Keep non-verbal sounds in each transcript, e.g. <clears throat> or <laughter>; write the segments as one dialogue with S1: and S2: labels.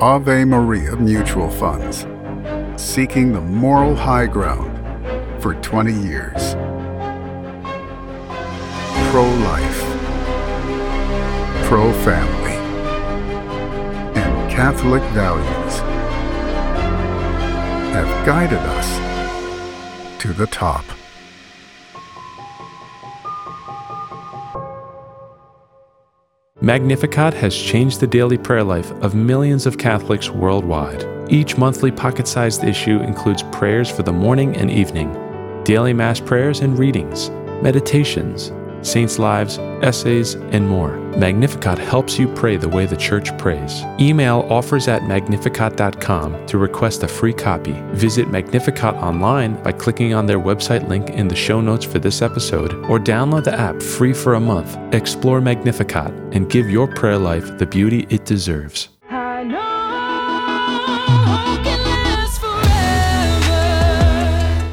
S1: Ave Maria Mutual Funds, seeking the moral high ground for 20 years. Pro life, pro family, and Catholic values have guided us to the top.
S2: Magnificat has changed the daily prayer life of millions of Catholics worldwide. Each monthly pocket sized issue includes prayers for the morning and evening, daily Mass prayers and readings, meditations, saints' lives, essays, and more. Magnificat helps you pray the way the Church prays. Email offers at magnificat.com to request a free copy. Visit Magnificat online by clicking on their website link in the show notes for this episode, or download the app free for a month. Explore Magnificat and give your prayer life the beauty it deserves.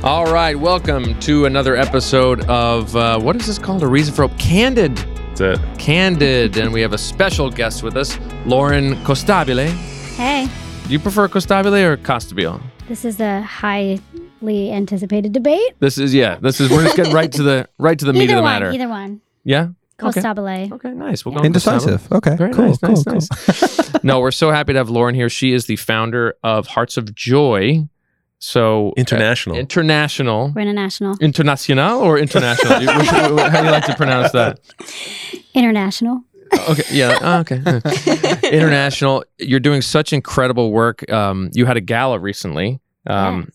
S3: All right, welcome to another episode of uh, what is this called? A Reason for Hope? Candid.
S2: That's it.
S3: Candid. And we have a special guest with us, Lauren Costabile.
S4: Hey,
S3: Do you prefer Costabile or Costabile?
S4: this is a highly anticipated debate.
S3: This is yeah. This is we're just getting right to the right to the meat
S4: either
S3: of the
S4: one,
S3: matter.
S4: either one.
S3: Yeah.
S4: Costabile.
S3: Okay. Nice. We'll go with
S5: Indecisive. Okay.
S3: Very
S5: cool.
S3: nice,
S5: cool.
S3: nice,
S5: cool.
S3: nice. <laughs> no, we're so happy to have Lauren here. She is the founder of Hearts of Joy. So uh,
S5: International.
S3: international,
S4: We're international.
S3: international, or international? You- which- how do you like to pronounce that?
S4: International.
S3: Okay, yeah, oh, okay. <laughs> International. You're doing such incredible work. Um, you had a gala recently um,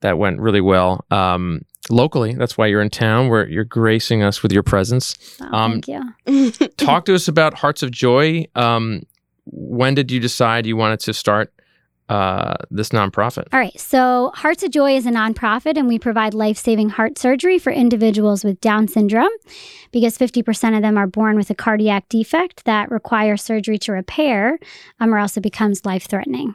S3: that went really well. Um, locally, that's why you're in town. Where you're gracing us with your presence.
S4: Oh,
S3: Um,
S4: thank you.
S3: Talk to us about Hearts of Joy. Um, when did you decide you wanted to start uh, this nonprofit?
S4: All right. So, Hearts of Joy is a nonprofit, and we provide life saving heart surgery for individuals with Down syndrome because 50% of them are born with a cardiac defect that requires surgery to repair, um, or else it becomes life threatening.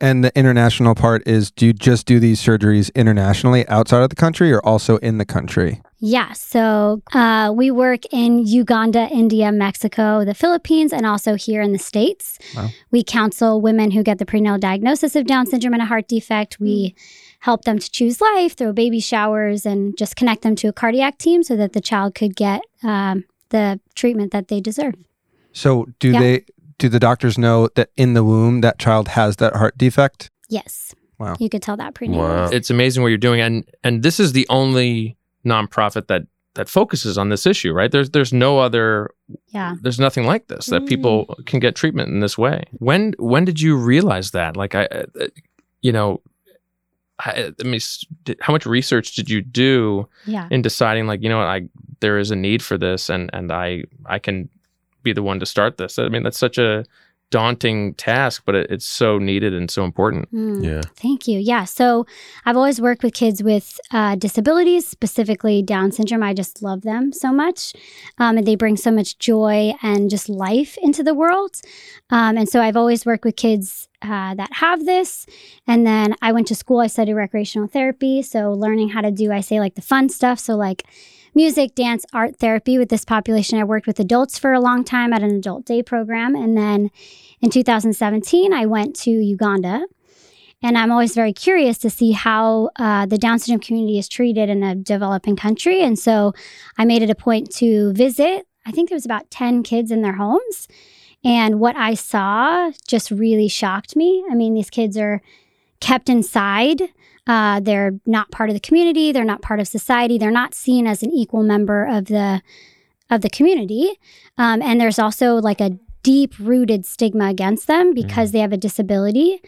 S5: And the international part is do you just do these surgeries internationally outside of the country or also in the country?
S4: Yeah, so uh, we work in Uganda, India, Mexico, the Philippines, and also here in the States.
S5: Wow.
S4: We counsel women who get the prenatal diagnosis of Down syndrome and a heart defect. We help them to choose life, throw baby showers, and just connect them to a cardiac team so that the child could get um, the treatment that they deserve.
S5: So do
S4: Yeah.
S5: they do the doctors know that in the womb that child has that heart defect?
S4: Yes.
S5: Wow.
S4: You could tell that prenatal.
S5: Wow.
S3: It's amazing what you're doing, and and this is the only nonprofit that that focuses on this issue, right? There's there's no other
S4: Yeah.
S3: there's nothing like this that people can get treatment in this way. When when did you realize that? Like I, uh, uh, you know, I, I mean, did- how much research did you do
S4: Yeah.
S3: in deciding like you know what, I there is a need for this and and I I can be the one to start this. I mean, that's such a daunting task, but it, it's so needed and so important.
S4: Mm.
S2: Yeah.
S4: Thank you. Yeah. So I've always worked with kids with uh, disabilities, specifically Down syndrome. I just love them so much. Um, and they bring so much joy and just life into the world. Um, and so I've always worked with kids uh, that have this. And then I went to school, I studied recreational therapy. So learning how to do, I say, like the fun stuff. So, like, music, dance, art therapy with this population. I worked with adults for a long time at an adult day program. And then in 2017, I went to Uganda. And I'm always very curious to see how uh, the Down syndrome community is treated in a developing country. And so I made it a point to visit. I think there was about 10 kids in their homes. And what I saw just really shocked me. I mean, these kids are kept inside. Uh, they're not part of the community. They're not part of society. They're not seen as an equal member of the of the community. Um, and there's also like a deep rooted stigma against them because they have a disability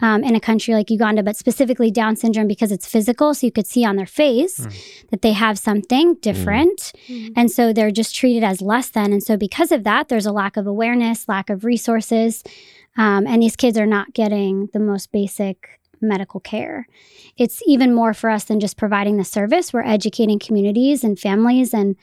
S4: um, in a country like Uganda, but specifically Down syndrome because it's physical. So you could see on their face that they have something different. And so they're just treated as less than. And so because of that, there's a lack of awareness, lack of resources. Um, and these kids are not getting the most basic medical care. It's even more for us than just providing the service. We're educating communities and families and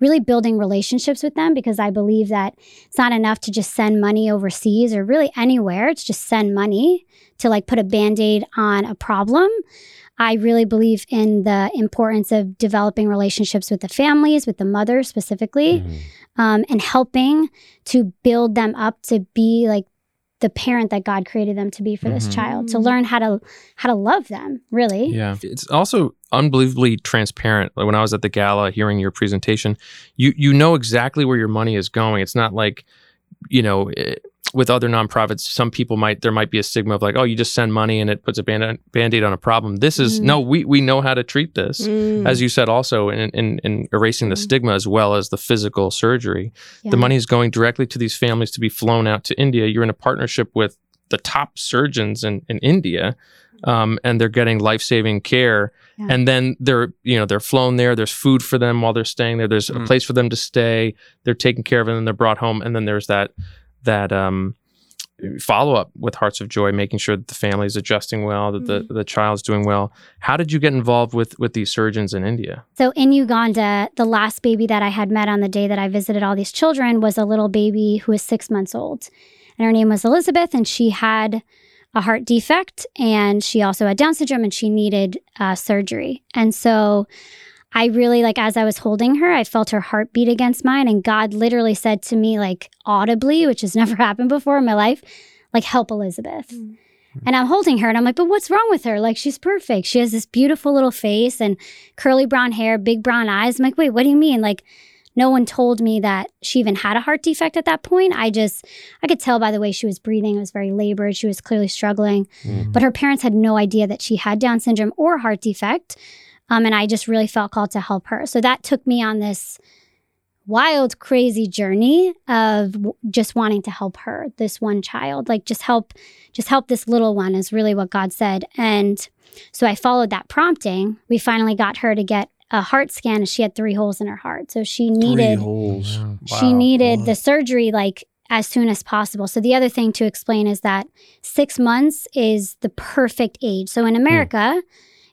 S4: really building relationships with them because I believe that it's not enough to just send money overseas or really anywhere. It's just send money to like put a band aid on a problem. I really believe in the importance of developing relationships with the families, with the mothers specifically, um, and helping to build them up to be like the parent that God created them to be for this
S3: Mhm.
S4: child to learn how to how to love them really
S3: Yeah. It's also unbelievably transparent. Like when I was at the gala hearing your presentation, you you know exactly where your money is going. It's not like, you know, with other nonprofits, some people might there might be a stigma of like, oh, you just send money and it puts a band band-aid on a problem. This is
S4: Mhm.
S3: no, we we know how to treat this.
S6: Mm.
S3: As you said, also in, in, in erasing the
S6: Mm.
S3: stigma as well as the physical surgery,
S4: Yeah.
S3: the money is going directly to these families to be flown out to India. You're in a partnership with the top surgeons in, in India, um, and they're getting life saving care.
S4: Yeah.
S3: And then they're you know they're flown there. There's food for them while they're staying there. There's a
S5: Mm.
S3: place for them to stay. They're taken care of, and then they're brought home. And then there's that that um, follow up with Hearts of Joy, making sure that the family is adjusting well, that the the child's doing well. How did you get involved with with these surgeons in India?
S4: So in Uganda, the last baby that I had met on the day that I visited all these children was a little baby who was six months old. And her name was Elizabeth, and she had a heart defect and she also had Down syndrome and she needed uh, surgery. And so I really, like, as I was holding her, I felt her heartbeat against mine. And God literally said to me, like, audibly, which has <laughs> never happened before in my life, like, help Elizabeth.
S6: Mm.
S4: And I'm holding her and I'm like, but what's wrong with her? Like, she's perfect. She has this beautiful little face and curly brown hair, big brown eyes. I'm like, wait, what do you mean? Like, no one told me that she even had a heart defect at that point. I just, I could tell by the way she was breathing. It was very labored. She was clearly struggling. But her parents had no idea that she had Down syndrome or heart defect. Um, and I just really felt called to help her. So that took me on this wild, crazy journey of w- just wanting to help her, this one child. Like just help, just help this little one is really what God said. And so I followed that prompting. We finally got her to get a heart scan and she had three holes in her heart. So she needed
S2: holes.
S4: she needed the surgery like as soon as possible. So the other thing to explain is that 6 months is the perfect age. So in America,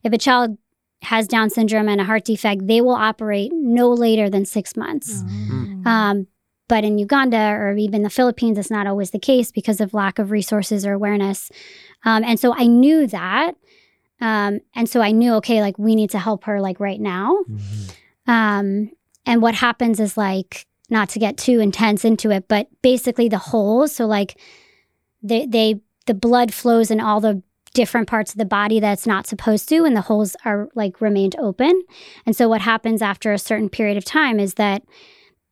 S4: if a child has down syndrome and a heart defect, they will operate no later than 6 months.
S6: Mm.
S4: Um, but in Uganda or even the Philippines, it's not always the case because of lack of resources or awareness. Um, and so I knew that. Um, and so I knew, okay, like we need to help her like right now. Um, and what happens is like, not to get too intense into it, but basically the holes. So like they, they, the blood flows in all the different parts of the body that's not supposed to, and the holes are like remained open. And so what happens after a certain period of time is that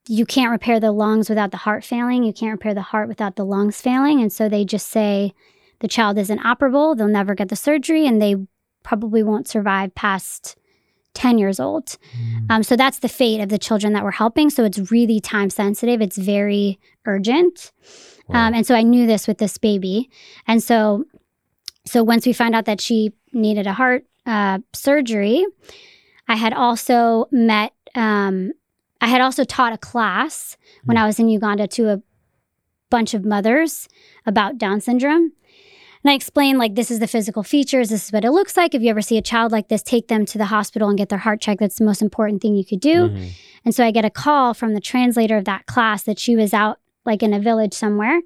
S4: you can't repair the lungs without the heart failing. You can't repair the heart without the lungs failing. And so they just say the child isn't operable. They'll never get the surgery and they probably won't survive past 10 years old. Um, so that's the fate of the children that we're helping. So it's really time sensitive. It's very urgent. Um, and so I knew this with this baby. And so, so once we found out that she needed a heart uh, surgery, I had also met, um, I had also taught a class when I was in Uganda to a bunch of mothers about Down syndrome. And I explained, like, this is the physical features. This is what it looks like. If you ever see a child like this, take them to the hospital and get their heart checked. That's the most important thing you could do.
S3: Mm-hmm.
S4: And so I get a call from the translator of that class that she was out, like, in a village somewhere.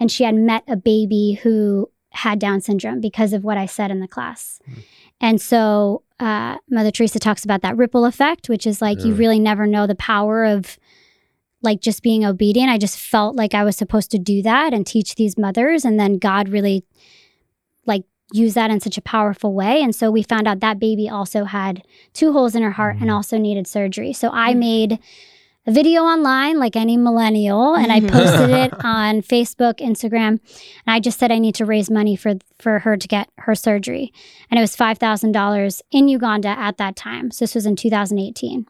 S4: And she had met a baby who had Down syndrome because of what I said in the class. Hmm. And so uh, Mother Teresa talks about that ripple effect, which is like you really never know the power of like just being obedient. I just felt like I was supposed to do that and teach these mothers. And then God really like used that in such a powerful way. And so we found out that baby also had two holes in her heart and mm. also needed surgery. So I hmm. made a video online like any millennial and I posted it <laughs> on Facebook, Instagram, and I just said I need to raise money for for her to get her surgery. And it was $5,000 in Uganda at that time. So this was in 2018.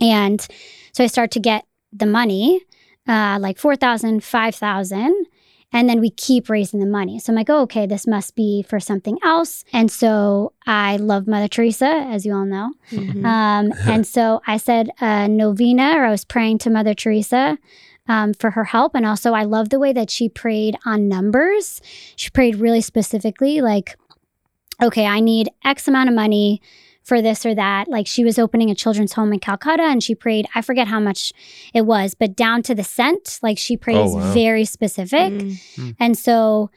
S4: And so I start to get the money, uh, like 4,000, 5,000. And then we keep raising the money. So I'm like, oh, okay, this must be for something else. And so I love Mother Teresa, as you all know.
S6: Mhm.
S4: Um, <laughs> and so I said a novena, or I was praying to Mother Teresa um, for her help. And also, I love the way that she prayed on numbers. She prayed really specifically, like, okay, I need X amount of money for this or that. Like, she was opening a children's home in Calcutta and she prayed, I forget how much it was, but down to the cent. Like, she prays
S3: wow.
S4: very specific.
S6: Mm.
S4: And so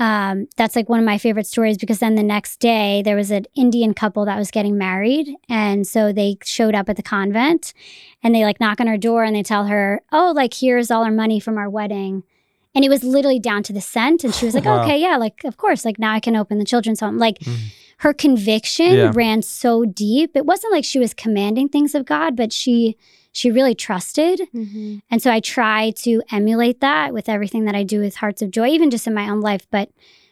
S4: um, that's like one of my favorite stories because then the next day there was an Indian couple that was getting married. And so they showed up at the convent and they like knock on her door and they tell her, oh, like here's all our money from our wedding. and it was literally down to the cent. And she was like,
S5: Wow.
S4: okay, yeah, like, of course, like now I can open the children's home. Like,
S5: Mhm.
S4: Her conviction
S5: Yeah.
S4: ran so deep. It wasn't like she was commanding things of God, but she, she really trusted.
S6: Mhm.
S4: And so I try to emulate that with everything that I do with Hearts of Joy, even just in my own life. But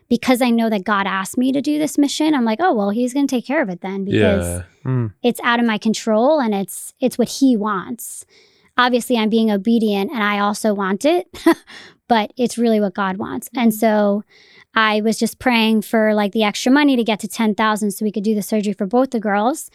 S4: because I know that God asked me to do this mission, I'm like, oh well, He's going to take care of it then because
S2: Yeah.
S5: Mm.
S4: it's out of my control and it's it's what He wants. Obviously, I'm being obedient and I also want it, <laughs> but it's really what God wants. And so I was just praying for like the extra money to get to 10,000 so we could do the surgery for both the girls.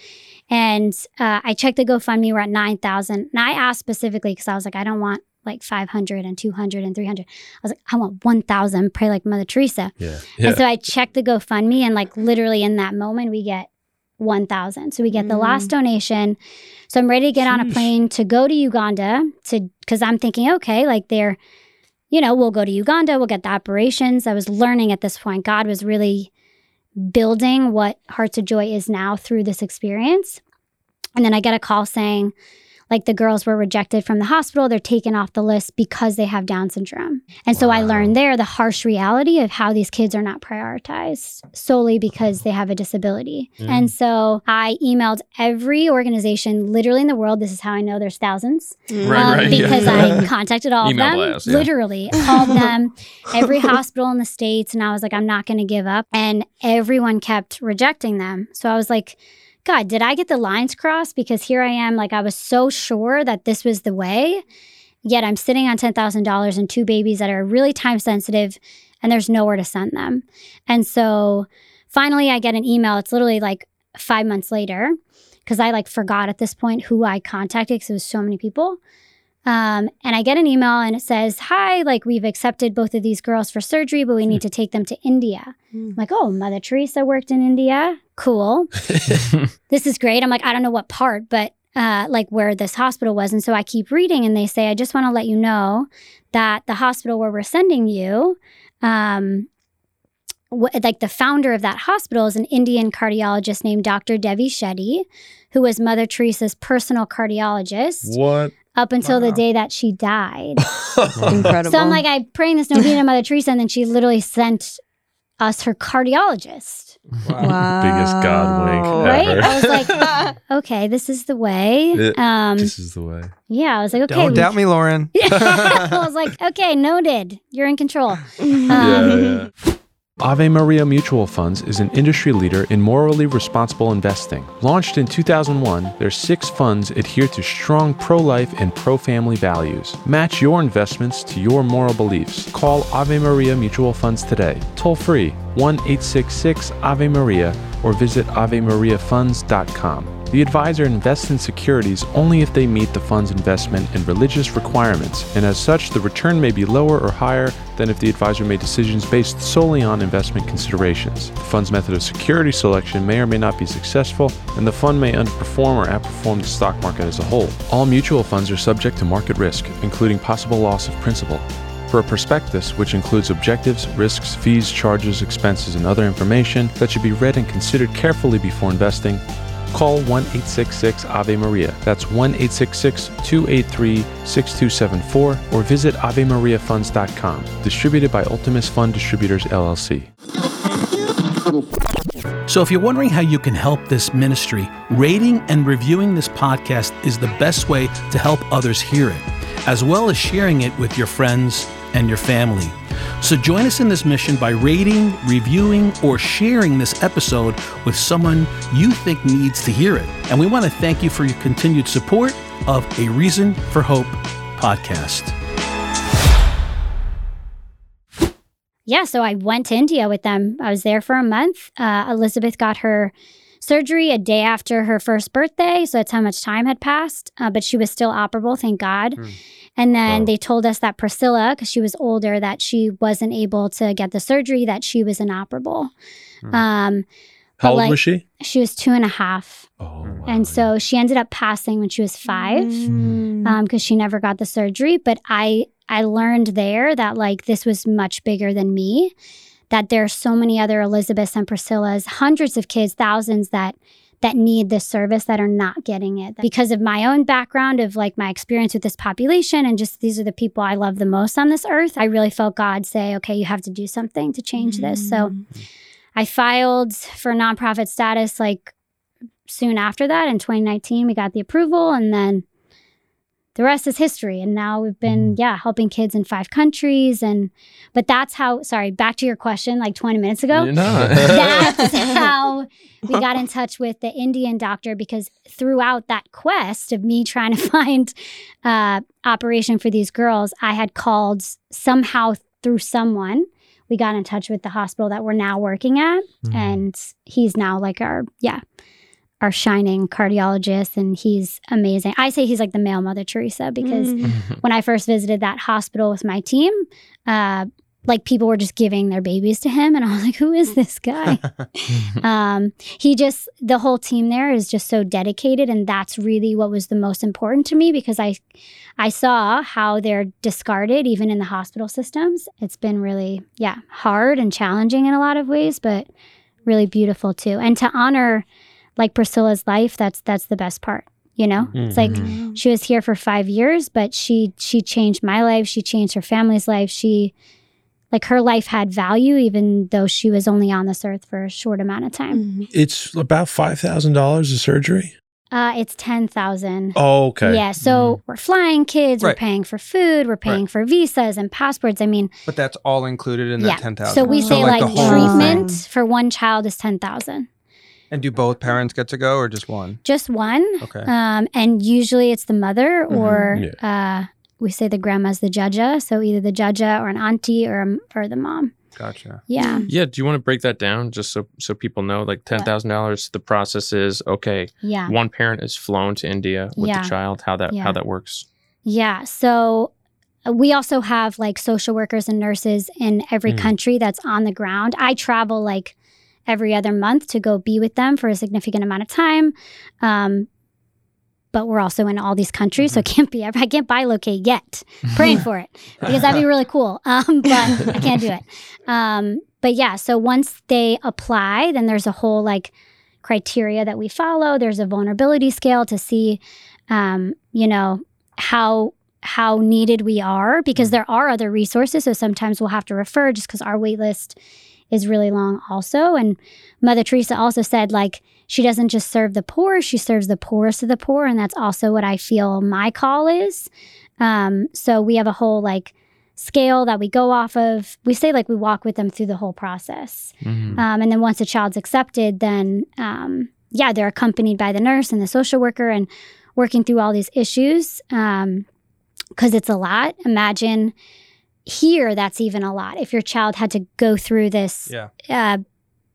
S4: And uh, I checked the GoFundMe, we're at 9,000. And I asked specifically because I was like, I don't want like 500 and 200 and 300. I was like, I want 1,000, pray like Mother Teresa.
S2: Yeah.
S4: And so I checked the GoFundMe, and like literally in that moment, we get 1,000. So we get the
S6: Mm.
S4: last donation. So I'm ready to get on a plane to go to Uganda to because I'm thinking, okay, like they're, you know, we'll go to Uganda, we'll get the operations. I was learning at this point. God was really building what Hearts of Joy is now through this experience. And then I get a call saying, like the girls were rejected from the hospital. They're taken off the list because they have Down syndrome. And so I learned there the harsh reality of how these kids are not prioritized solely because they have a disability.
S2: Mm.
S4: And so I emailed every organization literally in the world. This is how I know there's thousands.
S6: Mm.
S3: Right,
S4: um,
S3: right, yeah.
S4: because I <laughs> contacted all
S3: Email
S4: of them,
S3: blast, yeah.
S4: literally all of <laughs> them, every hospital in the states, and I was like, I'm not going to give up. And everyone kept rejecting them. So I was like, God, did I get the lines crossed? Because here I am, like I was so sure that this was the way, yet I'm sitting on ten thousand dollars and two babies that are really time sensitive, and there's nowhere to send them. And so finally, I get an email. It's literally like five months later because I like forgot at this point who I contacted because it was so many people. Um, and I get an email and it says, Hi, like we've accepted both of these girls for surgery, but we need to take them to India.
S6: Hmm.
S4: I'm like, oh, Mother Teresa worked in India. Cool. <laughs> this is great. I'm like, I don't know what part, but uh, like where this hospital was. And so I keep reading and they say, I just want to let you know that the hospital where we're sending you, um, wh- like the founder of that hospital is an Indian cardiologist named Dr. Devi Shetty, who was Mother Teresa's personal cardiologist
S2: What?
S4: up until the day that she died. <laughs>
S6: Incredible.
S4: So I'm like, I'm praying this novena to Mother Teresa, and then she literally sent us her cardiologist.
S6: Wow.
S2: Biggest God wink
S4: Right?
S2: ever.
S4: I was like, <laughs> okay, this is the way. Um,
S2: This is the way.
S4: yeah, I was like, okay.
S5: Don't doubt me, Lauren. <laughs>
S4: I was like, okay, noted. You're in control. <laughs> Um,
S2: yeah. Ave Maria Mutual Funds is an industry leader in morally responsible investing. Launched in 2001, their six funds adhere to strong pro life and pro family values. Match your investments to your moral beliefs. Call Ave Maria Mutual Funds today. Toll free 1 866 Ave Maria or visit AveMariaFunds.com. The advisor invests in securities only if they meet the fund's investment and religious requirements, and as such, the return may be lower or higher than if the advisor made decisions based solely on investment considerations. The fund's method of security selection may or may not be successful, and the fund may underperform or outperform the stock market as a whole. All mutual funds are subject to market risk, including possible loss of principal. For a prospectus, which includes objectives, risks, fees, charges, expenses, and other information that should be read and considered carefully before investing, call 1 866 Ave Maria. That's 1 866 283 6274 or visit AveMariaFunds.com. Distributed by Ultimus Fund Distributors, LLC.
S7: So, if you're wondering how you can help this ministry, rating and reviewing this podcast is the best way to help others hear it, as well as sharing it with your friends and your family. So, join us in this mission by rating, reviewing, or sharing this episode with someone you think needs to hear it. And we want to thank you for your continued support of A Reason for Hope podcast.
S4: yeah, so I went to India with them. I was there for a month. Uh, Elizabeth got her surgery a day after her first birthday, so that's how much time had passed. Uh, but she was still operable, thank God.
S5: Mm.
S4: And then
S2: Wow.
S4: they told us that Priscilla, because she was older, that she wasn't able to get the surgery, that she was inoperable.
S5: Mm.
S4: Um,
S2: How old
S4: like-
S2: was she?
S4: she was two and a half.
S2: Oh, wow.
S4: And so she ended up passing when she was five
S6: Mm.
S4: because she never got the surgery. But I I learned there that like this was much bigger than me. That there are so many other Elizabeths and Priscillas, hundreds of kids, thousands that that need this service that are not getting it because of my own background of like my experience with this population and just these are the people I love the most on this earth. I really felt God say, okay, you have to do something to change this. So mm-hmm. I filed for nonprofit status like soon after that in 2019. We got the approval and then the rest is history. And now we've been, yeah, helping kids in five countries. And, but that's how, sorry, back to your question like 20 minutes ago. <laughs> That's <laughs> how we got in touch with the Indian doctor because throughout that quest of me trying to <laughs> find uh, operation for these girls, I had called somehow through someone. We got in touch with the hospital that we're now working at, and he's now like our yeah our shining cardiologist, and he's amazing. I say he's like the male Mother Teresa because when I first visited that hospital with my team, uh, like people were just giving their babies to him, and I was like, "Who is this guy?" <laughs> <laughs> um, he just the whole team there is just so dedicated, and that's really what was the most important to me because I, I saw how they're discarded even in the hospital systems. It's been really yeah hard and challenging in a lot of ways, but really beautiful too. And to honor like Priscilla's life, that's that's the best part. You know, it's like mm-hmm. Mm-hmm. she was here for five years, but she she changed my life. She changed her family's life. She like her life had value, even though she was only on this earth for a short amount of time. Mm-hmm.
S8: It's about five thousand dollars a surgery.
S4: Uh, it's ten thousand.
S8: Oh, okay.
S4: Yeah, so we're flying kids, we're paying for food, we're paying for visas and passports. I mean,
S5: But that's all included in that
S4: yeah.
S5: ten thousand.
S4: So we oh. say like,
S5: the whole
S4: treatment
S5: thing.
S4: for one child is ten thousand.
S5: And do both parents get to go or just one?
S4: Just one.
S5: Okay.
S4: Um, and usually it's the mother or
S8: Yeah.
S4: uh, we say the grandma's the judge. So either the judge or an auntie or or the mom.
S5: Gotcha.
S4: Yeah.
S3: Yeah. Do you want to break that down just so so people know? Like ten thousand dollars. The process is okay.
S4: Yeah.
S3: One parent is flown to India with
S4: Yeah.
S3: the child. How that
S4: Yeah.
S3: how that works?
S4: Yeah. So uh, we also have like social workers and nurses in every
S3: Mm.
S4: country that's on the ground. I travel like every other month to go be with them for a significant amount of time. Um, but we're also in all these countries, so it can't be. <laughs> I can't bilocate yet. Praying for it because that'd be really cool. <laughs> Um, but I can't do it. Um, but yeah, so once they apply, then there's a whole like criteria that we follow. There's a vulnerability scale to see, um, you know, how how needed we are because there are other resources. So sometimes we'll have to refer just because our wait list is really long also. And Mother Teresa also said like she doesn't just serve the poor, she serves the poorest of the poor. And that's also what I feel my call is. Um, so we have a whole like scale that we go off of. We say like we walk with them through the whole process.
S3: Mhm.
S4: Um, and then once the child's accepted, then um, yeah, they're accompanied by the nurse and the social worker and working through all these issues because it's a lot. Imagine here, that's even a lot. If your child had to go through this,
S5: Yeah.
S4: uh,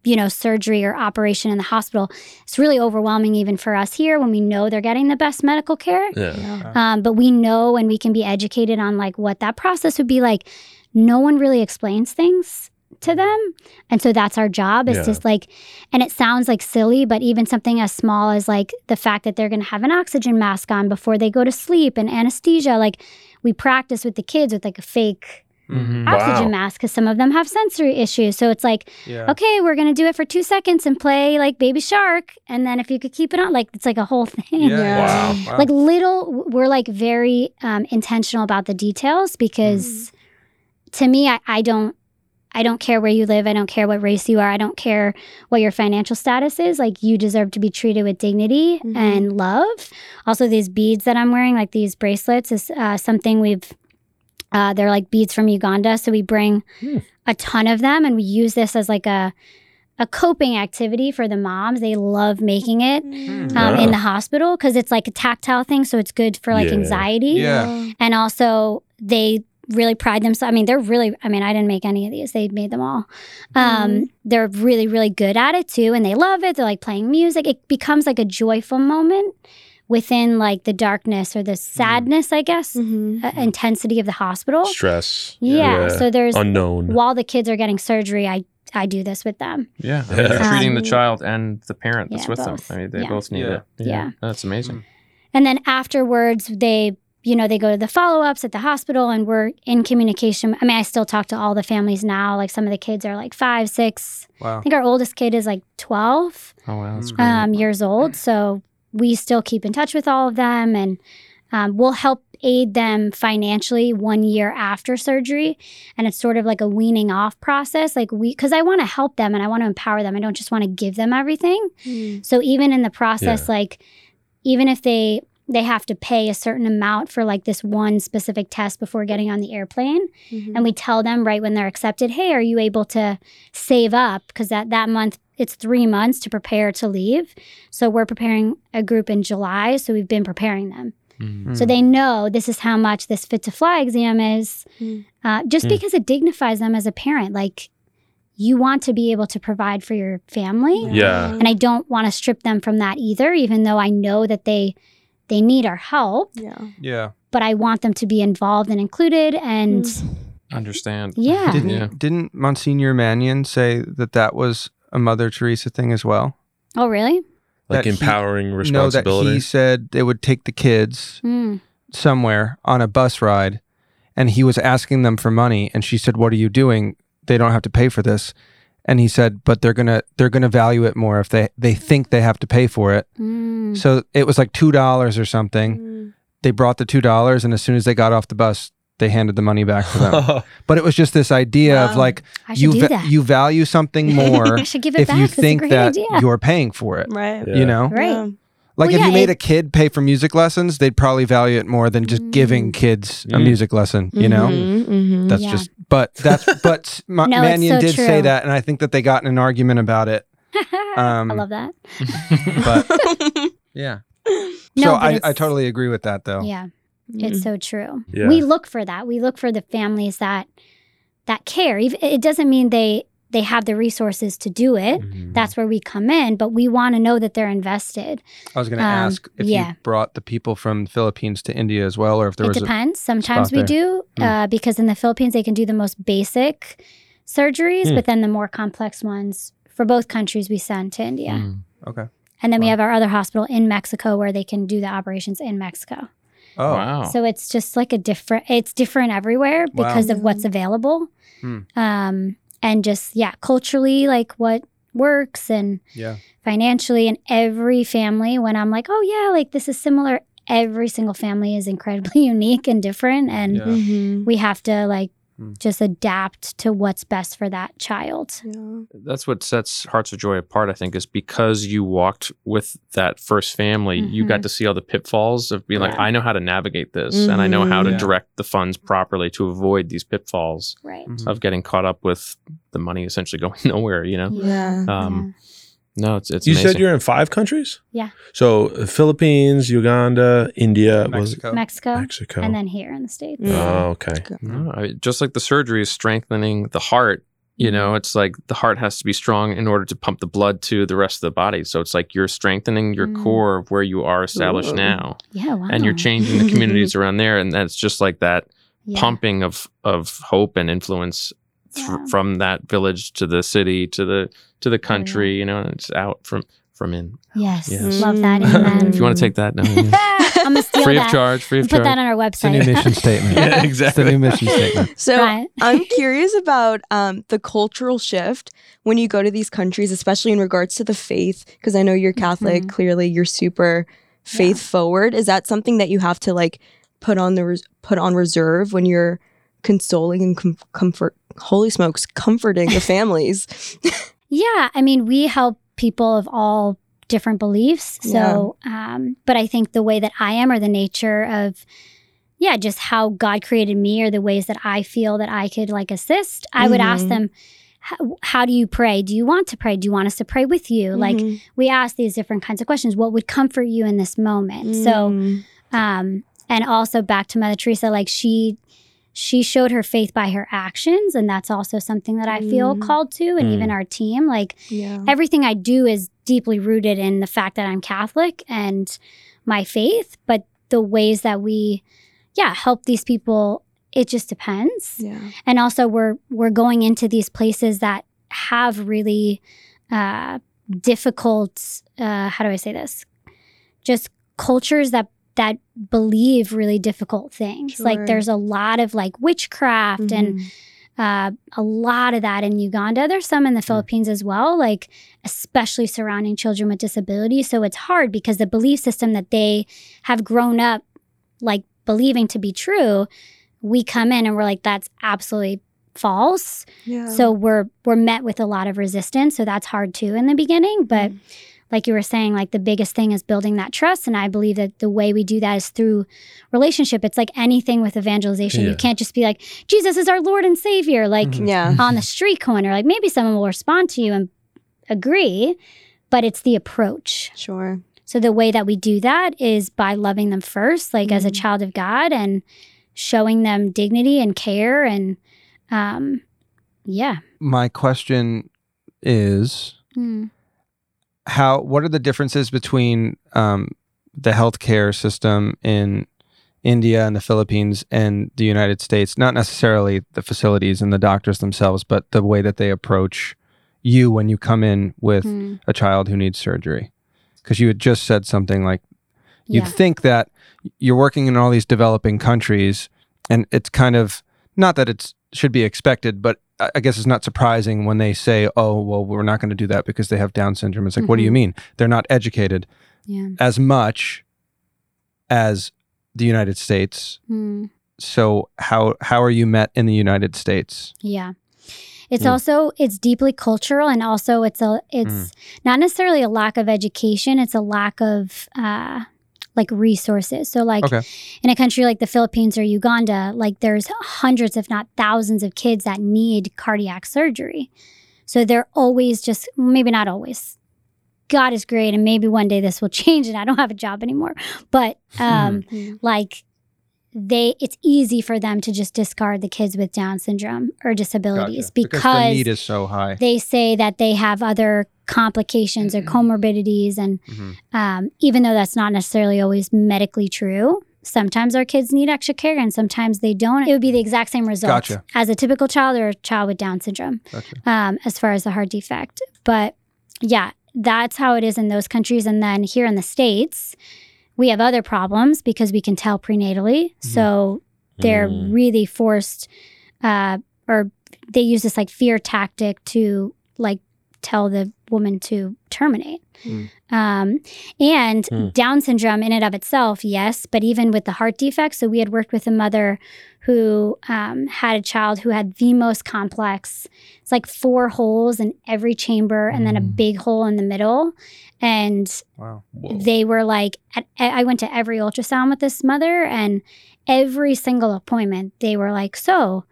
S4: you know, surgery or operation in the hospital, it's really overwhelming even for us here when we know they're getting the best medical care.
S8: Yeah.
S4: Um, but we know and we can be educated on like what that process would be like. No one really explains things to them. And so that's our job is
S8: Yeah.
S4: just like, and it sounds like silly, but even something as small as like the fact that they're going to have an oxygen mask on before they go to sleep and anesthesia. Like we practice with the kids with like a fake
S3: Mhm.
S4: oxygen
S8: Wow.
S4: mask because some of them have sensory issues. So it's like,
S5: Yeah.
S4: okay, we're going to do it for two seconds and play like Baby Shark. And then if you could keep it on, like it's like a whole thing
S5: Yeah.
S8: Wow.
S5: Wow.
S4: like little we're like very um, intentional about the details because to me I, I don't i don't care where you live i don't care what race you are i don't care what your financial status is like you deserve to be treated with dignity
S6: Mhm.
S4: and love also these beads that i'm wearing like these bracelets is uh, something we've uh, they're like beads from uganda so we bring
S8: Hmm.
S4: a ton of them and we use this as like a a coping activity for the moms they love making it
S6: Mm.
S4: um,
S8: Yeah.
S4: in the hospital because it's like a tactile thing, so it's good for like
S8: Yeah.
S4: anxiety.
S5: Yeah.
S4: And also, they really pride themselves. I mean, they're really. I mean, I didn't make any of these; they made them all. Um, They're really, really good at it too, and they love it. They're like playing music. It becomes like a joyful moment within like the darkness or the sadness, I guess,
S6: Mhm.
S4: uh, intensity of the hospital.
S8: Stress.
S4: Yeah. So there's
S8: unknown.
S4: while the kids are getting surgery, I I do this with them.
S3: Yeah. I <laughs>
S8: Yeah.
S3: mean, you're treating the
S6: Um,
S3: child and the parent that's
S4: yeah,
S3: with
S4: both.
S3: them. I mean, they
S4: Yeah.
S3: both need
S5: Yeah.
S3: it.
S4: Yeah.
S3: That's amazing.
S4: And then afterwards, they, you know, they go to the follow ups at the hospital and we're in communication. I mean, I still talk to all the families now. Like some of the kids are like five, six.
S5: Wow.
S4: I think our oldest kid is like 12
S3: Oh wow,
S4: um, years old. So we still keep in touch with all of them and um, we'll help aid them financially one year after surgery. And it's sort of like a weaning off process. Like we, because I want to help them and I want to empower them. I don't just want to give them everything. So even in the process, like even if they, they have to pay a certain amount for like this one specific test before getting on the airplane. And we tell them right when they're accepted hey are you able to save up? Because that that month it's three months to prepare to leave. So we're preparing a group in july so we've been preparing them. So they know this is how much this fit to fly exam is
S6: Mm.
S4: uh, just
S2: Mm.
S4: because it dignifies them as a parent. Like you want to be able to provide for your family.
S2: Yeah.
S4: and i don't want to strip them from that either even though i know that they they need our help
S6: Yeah.
S5: Yeah.
S4: but i want them to be involved and included and
S3: Understand.
S4: yeah
S5: Didn't
S3: Yeah.
S5: didn't Monsignor Mannion say that that was a Mother Teresa thing as well?
S4: oh really
S2: Like
S5: That he-
S2: empowering
S5: No,
S2: responsibility.
S5: that he said they would take the kids
S4: Hmm.
S5: somewhere on a bus ride, and he was asking them for money, and she said, "What are you doing? They don't have to pay for this." And he said, "But they're gonna they're gonna value it more if they they think they have to pay for it."
S4: Mm.
S5: So it was like two dollars or something. They brought the two dollars, and as soon as they got off the bus, they handed the money back to them. <laughs> but it was just this idea of like you va- you value something <laughs> more
S4: I should give it
S5: if
S4: back.
S5: you
S4: That's a
S5: think
S4: great
S5: that
S4: idea.
S5: you're paying for it.
S6: Right.
S2: Yeah.
S5: You know,
S4: Right.
S6: Yeah.
S5: Like
S4: Well,
S5: if
S4: yeah,
S5: you made
S4: it-
S5: a kid pay for music lessons, they'd probably value it more than just giving kids a
S2: Mm.
S5: music lesson. You know,
S6: Mhm, mhm.
S5: that's
S4: Yeah.
S5: just. But that's but <laughs> Ma-
S4: No,
S5: Mannion
S4: so
S5: did say that, and I think that they got in an argument about it. Um, <laughs>
S4: I love that.
S5: But <laughs> yeah,
S4: No,
S5: so
S4: but
S5: I, I totally agree with that though.
S4: Yeah, it's so true.
S2: Yeah.
S4: We look for that. We look for the families that that care. It doesn't mean they they have the resources to do it.
S2: Mhm.
S4: That's where we come in, but we want to know that they're invested.
S5: I was going to
S4: Um,
S5: ask if
S4: yeah.
S5: you brought the people from the Philippines to India as well, or if there
S4: it
S5: was a
S4: depends. Sometimes we
S5: spot
S4: do
S5: Hmm.
S4: uh, because in the Philippines they can do the most basic surgeries,
S2: Hmm.
S4: but then the more complex ones for both countries we send to India.
S3: Mm.
S5: okay.
S4: And then we have our other hospital in Mexico where they can do the operations in Mexico.
S5: Oh,
S3: Wow.
S4: So it's just like a different, it's different everywhere
S5: Wow.
S4: because of what's available.
S5: Hmm.
S4: Um, and just, yeah, culturally, like what works and
S5: yeah.
S4: financially. And every family, when I'm like, oh, yeah, like this is similar, every single family is incredibly <laughs> unique and different. And
S5: Yeah.
S6: Mhm.
S4: we have to like
S5: Hmm.
S4: just adapt to what's best for that child.
S6: Yeah.
S3: That's what sets Hearts of Joy apart, I think, is because you walked with that first family, you got
S4: Mhm.
S3: to see all the pitfalls of being like, I know how to navigate this and I know how to
S5: Mhm. Yeah.
S3: direct the funds properly to avoid these pitfalls
S4: Right.
S3: Of getting caught up with the money essentially <laughs> going nowhere, you know?
S6: Yeah.
S3: Um, No, it's it's
S8: you
S3: amazing.
S8: said you're in five countries?
S4: Yeah.
S8: So Philippines, Uganda, India,
S5: Mexico.
S4: Mexico.
S8: Mexico.
S4: And then here in the States.
S6: Yeah.
S8: oh, okay.
S3: No, I, just like the surgery is strengthening the heart, you know, it's like the heart has to be strong in order to pump the blood to the rest of the body. So it's like you're strengthening your
S4: Mm.
S3: core of where you are established
S6: Ooh.
S3: now,
S4: Yeah. Wow.
S3: and you're changing the <laughs> communities around there, and that's just like that
S4: Yeah.
S3: pumping of of hope and influence th-
S4: Yeah.
S3: from that village to the city to the to the
S4: yeah.
S3: country. You know, and it's out from from in.
S4: Yes.
S3: Yes.
S4: Love that. <laughs> Amen.
S3: If you want to take that, no, <laughs> yeah.
S4: I'm gonna steal
S3: free
S4: that.
S3: of charge, free of
S4: and put
S3: charge.
S4: that on our
S5: It's the new
S4: website.
S5: mission <laughs> statement.
S3: Yeah,
S5: It's the new mission statement.
S6: So
S4: Right.
S6: I'm curious about um, the cultural shift when you go to these countries, especially in regards to the faith, because I know you're Catholic.
S4: Mhm.
S6: Clearly, you're super faith forward. Is that something that you have to like put on the res- put on reserve when you're consoling and com- comfort? Holy smokes, comforting the <laughs> families.
S4: Yeah, I mean, we help people of all different beliefs. So, um, but I think the way that I am, or the nature of, yeah, just how God created me, or the ways that I feel that I could like assist, I would ask
S6: Mhm.
S4: them, how, do you pray? Do you want to pray? Do you want us to pray with you? Like,
S6: Mhm.
S4: we ask these different kinds of questions. What would comfort you in this moment? So,
S6: Mm.
S4: um, and also back to Mother Teresa, like she she showed her faith by her actions, and that's also something that I feel
S6: Mm.
S4: called to, and
S2: Mm.
S4: even our team. Like
S6: yeah.
S4: everything I do is deeply rooted in the fact that I'm Catholic and my faith, but the ways that we, yeah, help these people, it just depends.
S6: Yeah.
S4: And also, we're we're going into these places that have really uh, difficult. Uh, how do I say this? Just cultures that that believe really difficult things. Like there's a lot of like witchcraft and
S6: Mhm.
S4: uh, a lot of that in Uganda. There's some in the Philippines as well, like especially surrounding children with disabilities. So it's hard because the belief system that they have grown up like believing to be true, we come in and we're like, that's absolutely false.
S6: yeah.
S4: So we're we're met with a lot of resistance. So that's hard too in the beginning. But like you were saying, like the biggest thing is building that trust. And I believe that the way we do that is through relationship. It's like anything with evangelization.
S8: Yeah.
S4: You can't just be like, Jesus is our Lord and Savior, like
S5: Mhm.
S6: yeah.
S4: on the street corner. Like maybe someone will respond to you and agree, but it's the approach.
S6: Sure.
S4: So the way that we do that is by loving them first, like as a
S6: Mhm.
S4: child of God, and showing them dignity and care, and um, yeah.
S5: My question is
S4: Mm.
S5: How what are the differences between um, the healthcare system in India and the Philippines and the United States? Not necessarily the facilities and the doctors themselves, but the way that they approach you when you come in with
S4: Mm.
S5: a child who needs surgery. Because you had just said something like you'd
S4: Yeah.
S5: think that you're working in all these developing countries, and it's kind of not that it's should be expected, but I guess it's not surprising when they say, "Oh, well, we're not going to do that because they have Down syndrome." It's like, what do you
S4: Mhm.
S5: mean? They're not educated
S4: Yeah.
S5: as much as the United States.
S4: Mm.
S5: So how how are you met in the United States?
S4: Yeah. It's
S5: Mm.
S4: also it's deeply cultural and also it's a it's
S5: Mm.
S4: not necessarily a lack of education, it's a lack of uh like resources. So like
S5: Okay.
S4: in a country like the Philippines or Uganda, like there's hundreds if not thousands of kids that need cardiac surgery. So they're always just maybe not always. God is great and maybe one day this will <laughs> change and I don't have a job anymore. But um
S6: Mhm.
S4: like they it's easy for them to just discard the kids with down syndrome or disabilities
S5: Gotcha. the
S4: because,
S5: need is so high.
S4: they say that they have other complications or comorbidities and
S5: Mhm.
S4: um, even though that's not necessarily always medically true sometimes our kids need extra care and sometimes they don't it would be the exact same result
S5: Gotcha.
S4: as a typical child or a child with down syndrome
S5: Gotcha.
S4: um, as far as the heart defect. But yeah, that's how it is in those countries. And then here in the States, we have other problems because we can tell prenatally. So they're
S8: Mm.
S4: really forced, uh, or they use this like fear tactic to like tell the woman to terminate.
S5: Mm.
S4: Um, and
S8: Mm.
S4: Down syndrome in and of itself, yes, but even with the heart defect. So we had worked with a mother who um, had a child who had the most complex. It's like four holes in every chamber and then a
S8: Mm.
S4: big hole in the middle. And
S5: Wow.
S4: They were like, at, I went to every ultrasound with this mother, and every single appointment, they were like, So,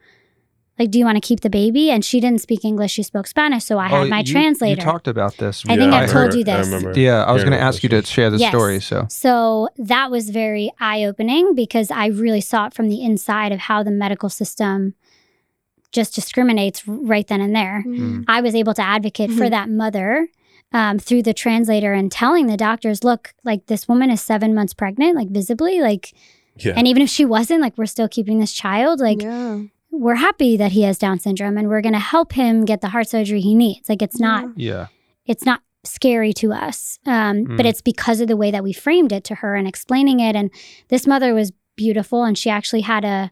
S4: like, do you want to keep the baby? And she didn't speak English, she spoke Spanish. So I had
S5: Oh,
S4: my
S5: you-
S4: translator.
S5: You talked about this.
S4: I think
S8: Yeah,
S4: I've told
S8: heard-
S4: you this.
S8: remember
S5: Yeah, I was going to ask you to share the
S4: Yes.
S5: story. So
S4: So that was very eye opening because I really saw it from the inside of how the medical system just discriminates right then and there.
S6: Mhm.
S4: I was able to advocate for
S6: Mhm.
S4: that mother um, through the translator and telling the doctors, look, like this woman is seven months pregnant, like visibly, like,
S8: Yeah.
S4: and even if she wasn't, like, we're still keeping this child. Like,
S6: yeah.
S4: We're happy that he has Down syndrome and we're going to help him get the heart surgery he needs. Like, it's not
S5: yeah,
S4: it's not scary to us um, but
S5: Mm.
S4: it's because of the way that we framed it to her and explaining it and this mother was beautiful and she actually had a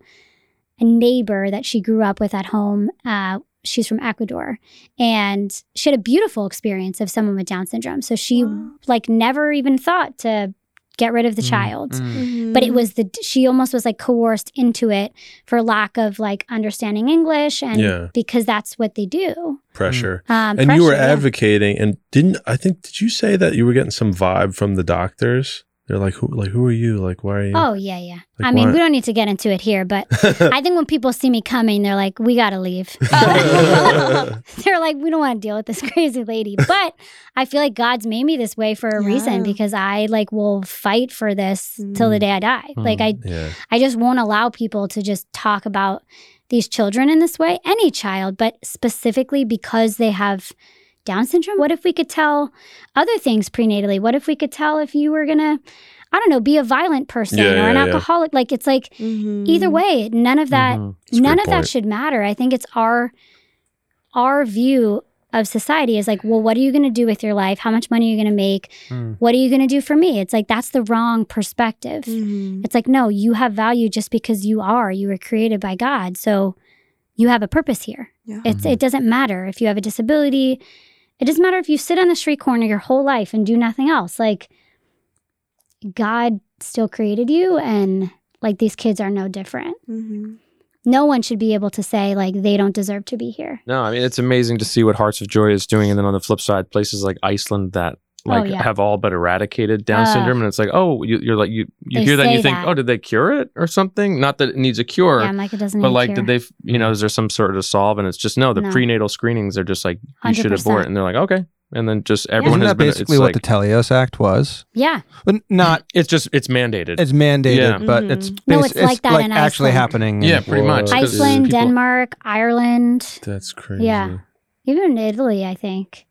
S4: a neighbor that she grew up with at home uh, she's from ecuador and she had a beautiful experience of someone with down syndrome so she
S6: Wow.
S4: like never even thought to get rid of the
S5: Mm,
S4: child
S5: mm.
S4: but it was the she almost was like coerced into it for lack of like understanding english and
S8: Yeah.
S4: because that's what they do
S8: Pressure.
S4: um,
S8: And you were
S4: pressure, yeah.
S8: advocating, and didn't I think? Did you say that you were getting some vibe from the doctors? They're like, who, like, who are you? Like, why are you?
S4: Oh yeah, yeah.
S8: Like
S4: I mean,
S8: what?
S4: we don't need to get into it here, but <laughs> I think when people see me coming, they're like, "We gotta leave." <laughs> <laughs> they're like, "We don't want to deal with this crazy lady." But I feel like God's made me this way for a reason because I like will fight for this till the mm. day I die. Mm, like I,
S8: yeah.
S4: I just won't allow people to just talk about these children in this way. Any child, but specifically because they have Down syndrome. What if we could tell other things prenatally? What if we could tell if you were gonna, I don't know, be a violent person
S8: Yeah,
S4: or an
S8: yeah, yeah.
S4: alcoholic? Like it's like
S6: Mhm.
S4: either way, none of that,
S5: Mhm.
S4: None
S8: great
S4: of that should matter. I think it's our our view of society is like, well, what are you going to do with your life? How much money are you going to make?
S5: Mm.
S4: What are you going to do for me? It's like that's the wrong perspective.
S6: Mhm.
S4: It's like, no, you have value just because you are. You were created by God. So you have a purpose here.
S6: Yeah.
S4: It's it doesn't matter if you have a disability. It doesn't matter if you sit on the street corner your whole life and do nothing else. Like God still created you and like these kids are no different.
S6: Mhm.
S4: No one should be able to say like they don't deserve to be here.
S3: No, I mean it's amazing to see what Hearts of Joy is doing, and then on the flip side, places like Iceland that like
S4: Oh, yeah.
S3: have all but eradicated Down
S4: Ugh.
S3: syndrome, and it's like, oh, you, you're like you you hear that and you think,
S4: that.
S3: oh, did they cure it or something? Not that it needs a cure,
S4: yeah, like it doesn't
S3: but
S4: need
S3: like
S4: cure.
S3: did they, you know, is there some sort of solve? And it's just no, the
S4: No.
S3: prenatal screenings are just like you should
S4: 100%.
S3: abort, and they're like, okay, and then just everyone
S5: Isn't
S3: has
S5: that
S3: been.
S5: basically
S3: it's
S5: what
S3: like,
S5: the Teleos Act was?
S4: Yeah.
S5: But not. <laughs>
S3: It's just it's mandated.
S5: It's mandated,
S3: Yeah.
S5: but
S6: Mhm.
S5: it's
S4: No,
S5: basi-
S4: it's like that in
S5: actually
S4: Iceland.
S5: happening.
S3: yeah,
S5: in-
S3: pretty much.
S4: Iceland, Denmark, Ireland,
S8: That's crazy.
S4: Yeah. even Italy, I think.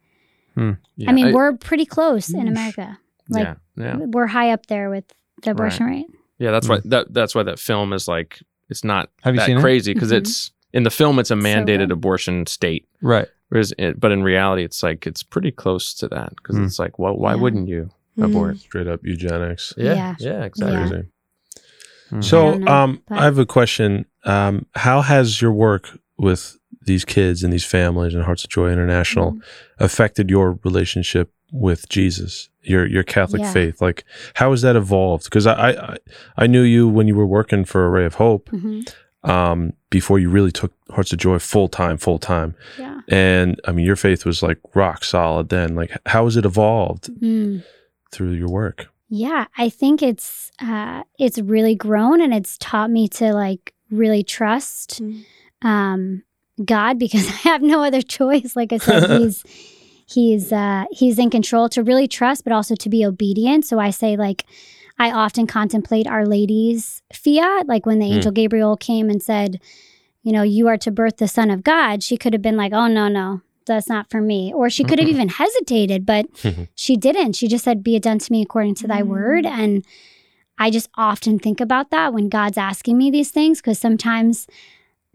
S3: Yeah,
S4: I mean, we're pretty close in America. Like
S3: yeah, yeah.
S4: we're high up there with the abortion rate.
S3: Yeah, that's why that that's why that film is like it's not
S5: Have you
S3: that
S5: seen it?
S3: crazy because
S4: Mhm.
S3: it's in the film it's a mandated
S4: good.
S3: abortion state,
S5: Right.
S3: whereas it, but in reality it's like it's pretty close to that because
S5: Hmm.
S3: it's like well why
S4: Yeah.
S3: wouldn't you
S6: Mhm.
S3: abort?
S8: Straight up eugenics.
S3: Yeah,
S4: Yeah.
S3: yeah, exactly.
S4: Yeah.
S8: Crazy.
S5: Mhm.
S8: So,
S4: I know,
S8: um,
S4: but-
S8: I have a question. Um, how has your work with these kids and these families and Hearts of Joy International
S4: Mm-hmm.
S8: affected your relationship with Jesus, your your Catholic
S4: Yeah.
S8: faith? Like, how has that evolved? Because I, I I knew you when you were working for Array of Hope
S4: hmm
S8: um, before you really took Hearts of Joy full time, full time,
S4: Yeah.
S8: and I mean your faith was like rock solid then. Like, how has it evolved
S4: Mm.
S8: through your work?
S4: Yeah, I think it's uh, it's really grown and it's taught me to like really trust
S6: Mm.
S4: um, God because <laughs> I have no other choice. Like I said, <laughs> he's he's uh, he's in control to really trust, but also to be obedient. So I say like I often contemplate Our Lady's fiat, like when the
S3: Mm.
S4: angel Gabriel came and said, you know, you are to birth the Son of God. She could have been like, oh no no. That's not for me. Or she could have <laughs> even hesitated, but she didn't. She just said, Be it done to me according to thy
S6: Mm.
S4: word. And I just often think about that when God's asking me these things because sometimes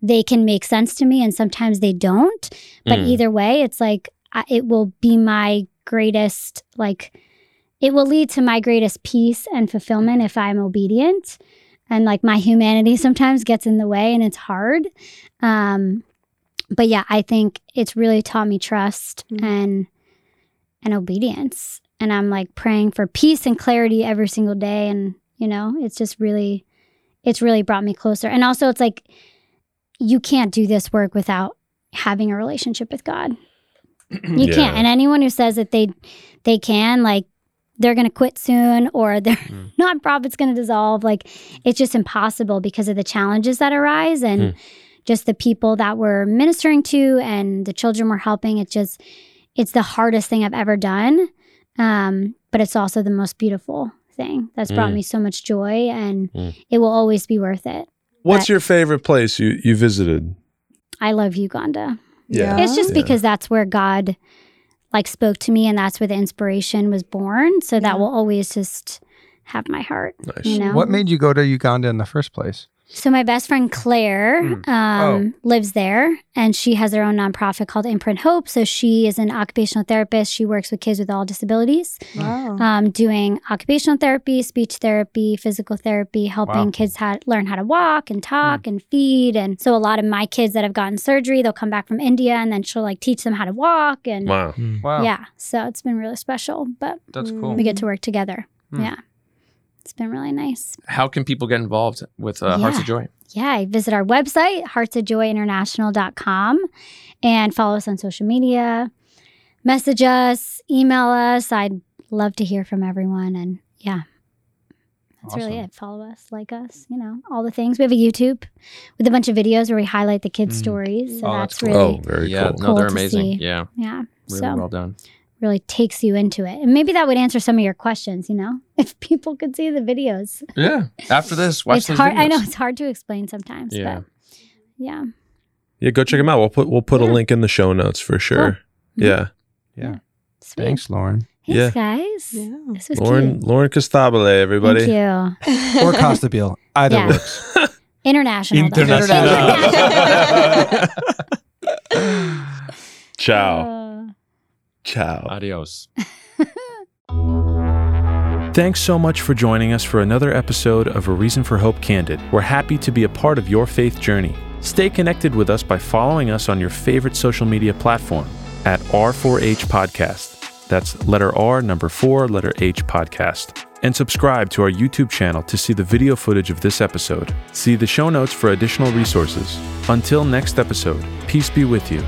S4: they can make sense to me and sometimes they don't. But
S3: Mm.
S4: either way, it's like I, it will be my greatest, like, it will lead to my greatest peace and fulfillment if I'm obedient. And like my humanity <laughs> sometimes gets in the way and it's hard. Um, but yeah, I think it's really taught me trust
S6: Mm.
S4: and and obedience. And I'm like praying for peace and clarity every single day. And, you know, it's just really, it's really brought me closer. And also, it's like, you can't do this work without having a relationship with God. <clears throat> You
S8: Yeah.
S4: can't. And anyone who says that they, they can, like, they're going to quit soon or their
S3: Mm. <laughs>
S4: nonprofit's going to dissolve. Like, it's just impossible because of the challenges that arise and
S3: Mm.
S4: just the people that we're ministering to and the children we're helping. It's just, it's the hardest thing I've ever done. Um, but it's also the most beautiful thing that's brought
S3: Mm.
S4: me so much joy and
S3: Mm.
S4: it will always be worth it.
S8: What's
S4: But-
S8: your favorite place you you visited?
S4: I love Uganda.
S8: Yeah.
S4: It's just
S8: Yeah.
S4: because that's where God like spoke to me and that's where the inspiration was born. So
S6: Yeah.
S4: that will always just have my heart.
S8: Nice.
S4: You know?
S5: What made you go to Uganda in the first place?
S4: So my best friend Claire
S5: Mm.
S4: um, lives there, and she has her own nonprofit called Imprint Hope. So she is an occupational therapist. She works with kids with all disabilities,
S6: Wow.
S4: um, doing occupational therapy, speech therapy, physical therapy, helping
S5: Wow.
S4: kids ha- learn how to walk and talk and feed. And so a lot of my kids that have gotten surgery, they'll come back from India, and then she'll like teach them how to walk. And
S8: Wow.
S5: Wow.
S4: yeah, so it's been really special. But
S5: That's
S6: Mm.
S5: cool.
S4: we get to work together.
S5: Mm.
S4: Yeah, it's been really nice.
S3: How can people get involved with uh, Hearts of Joy?
S4: yeah, visit our website, heartsofjoyinternational.com, and follow us on social media. Message us, email us. I'd love to hear from everyone. And yeah, that's really it. Follow us, like us, you know, all the things. We have a YouTube with a bunch of videos where we highlight the kids'
S5: Mm.
S4: stories. So
S5: Oh,
S4: that's,
S5: that's cool.
S4: really,
S8: Oh, very
S3: yeah,
S8: cool.
S3: no, they're
S4: Cool
S3: amazing. Yeah,
S4: yeah.
S3: really
S4: so
S3: well done.
S4: Really takes you into it. And maybe that would answer some of your questions, you know, <laughs> if people could see the videos.
S3: Yeah. After this, watch
S4: it's
S3: those
S4: hard. I know it's hard to explain sometimes,
S3: Yeah.
S4: but yeah.
S8: Yeah, go check them out. We'll put we'll put a link in the show notes for sure.
S4: Mhm.
S8: Yeah.
S5: Yeah.
S4: Sweet.
S5: Thanks, Lauren.
S4: Thanks,
S8: Yeah.
S4: guys.
S6: Yeah.
S4: This was
S8: Lauren
S4: cute.
S8: Lauren Costabile, everybody.
S4: Thank you. <laughs>
S5: Or Costabile. Either
S4: Yeah.
S5: works.
S4: International. though.
S3: International.
S4: International. <laughs>
S8: Ciao.
S4: Uh,
S8: Ciao.
S3: Adios.
S2: Thanks so much for joining us for another episode of A Reason for Hope Candid. We're happy to be a part of your faith journey. Stay connected with us by following us on your favorite social media platform at R4H Podcast. That's letter R, number four, letter H podcast. And subscribe to our YouTube channel to see the video footage of this episode. See the show notes for additional resources. Until next episode, peace be with you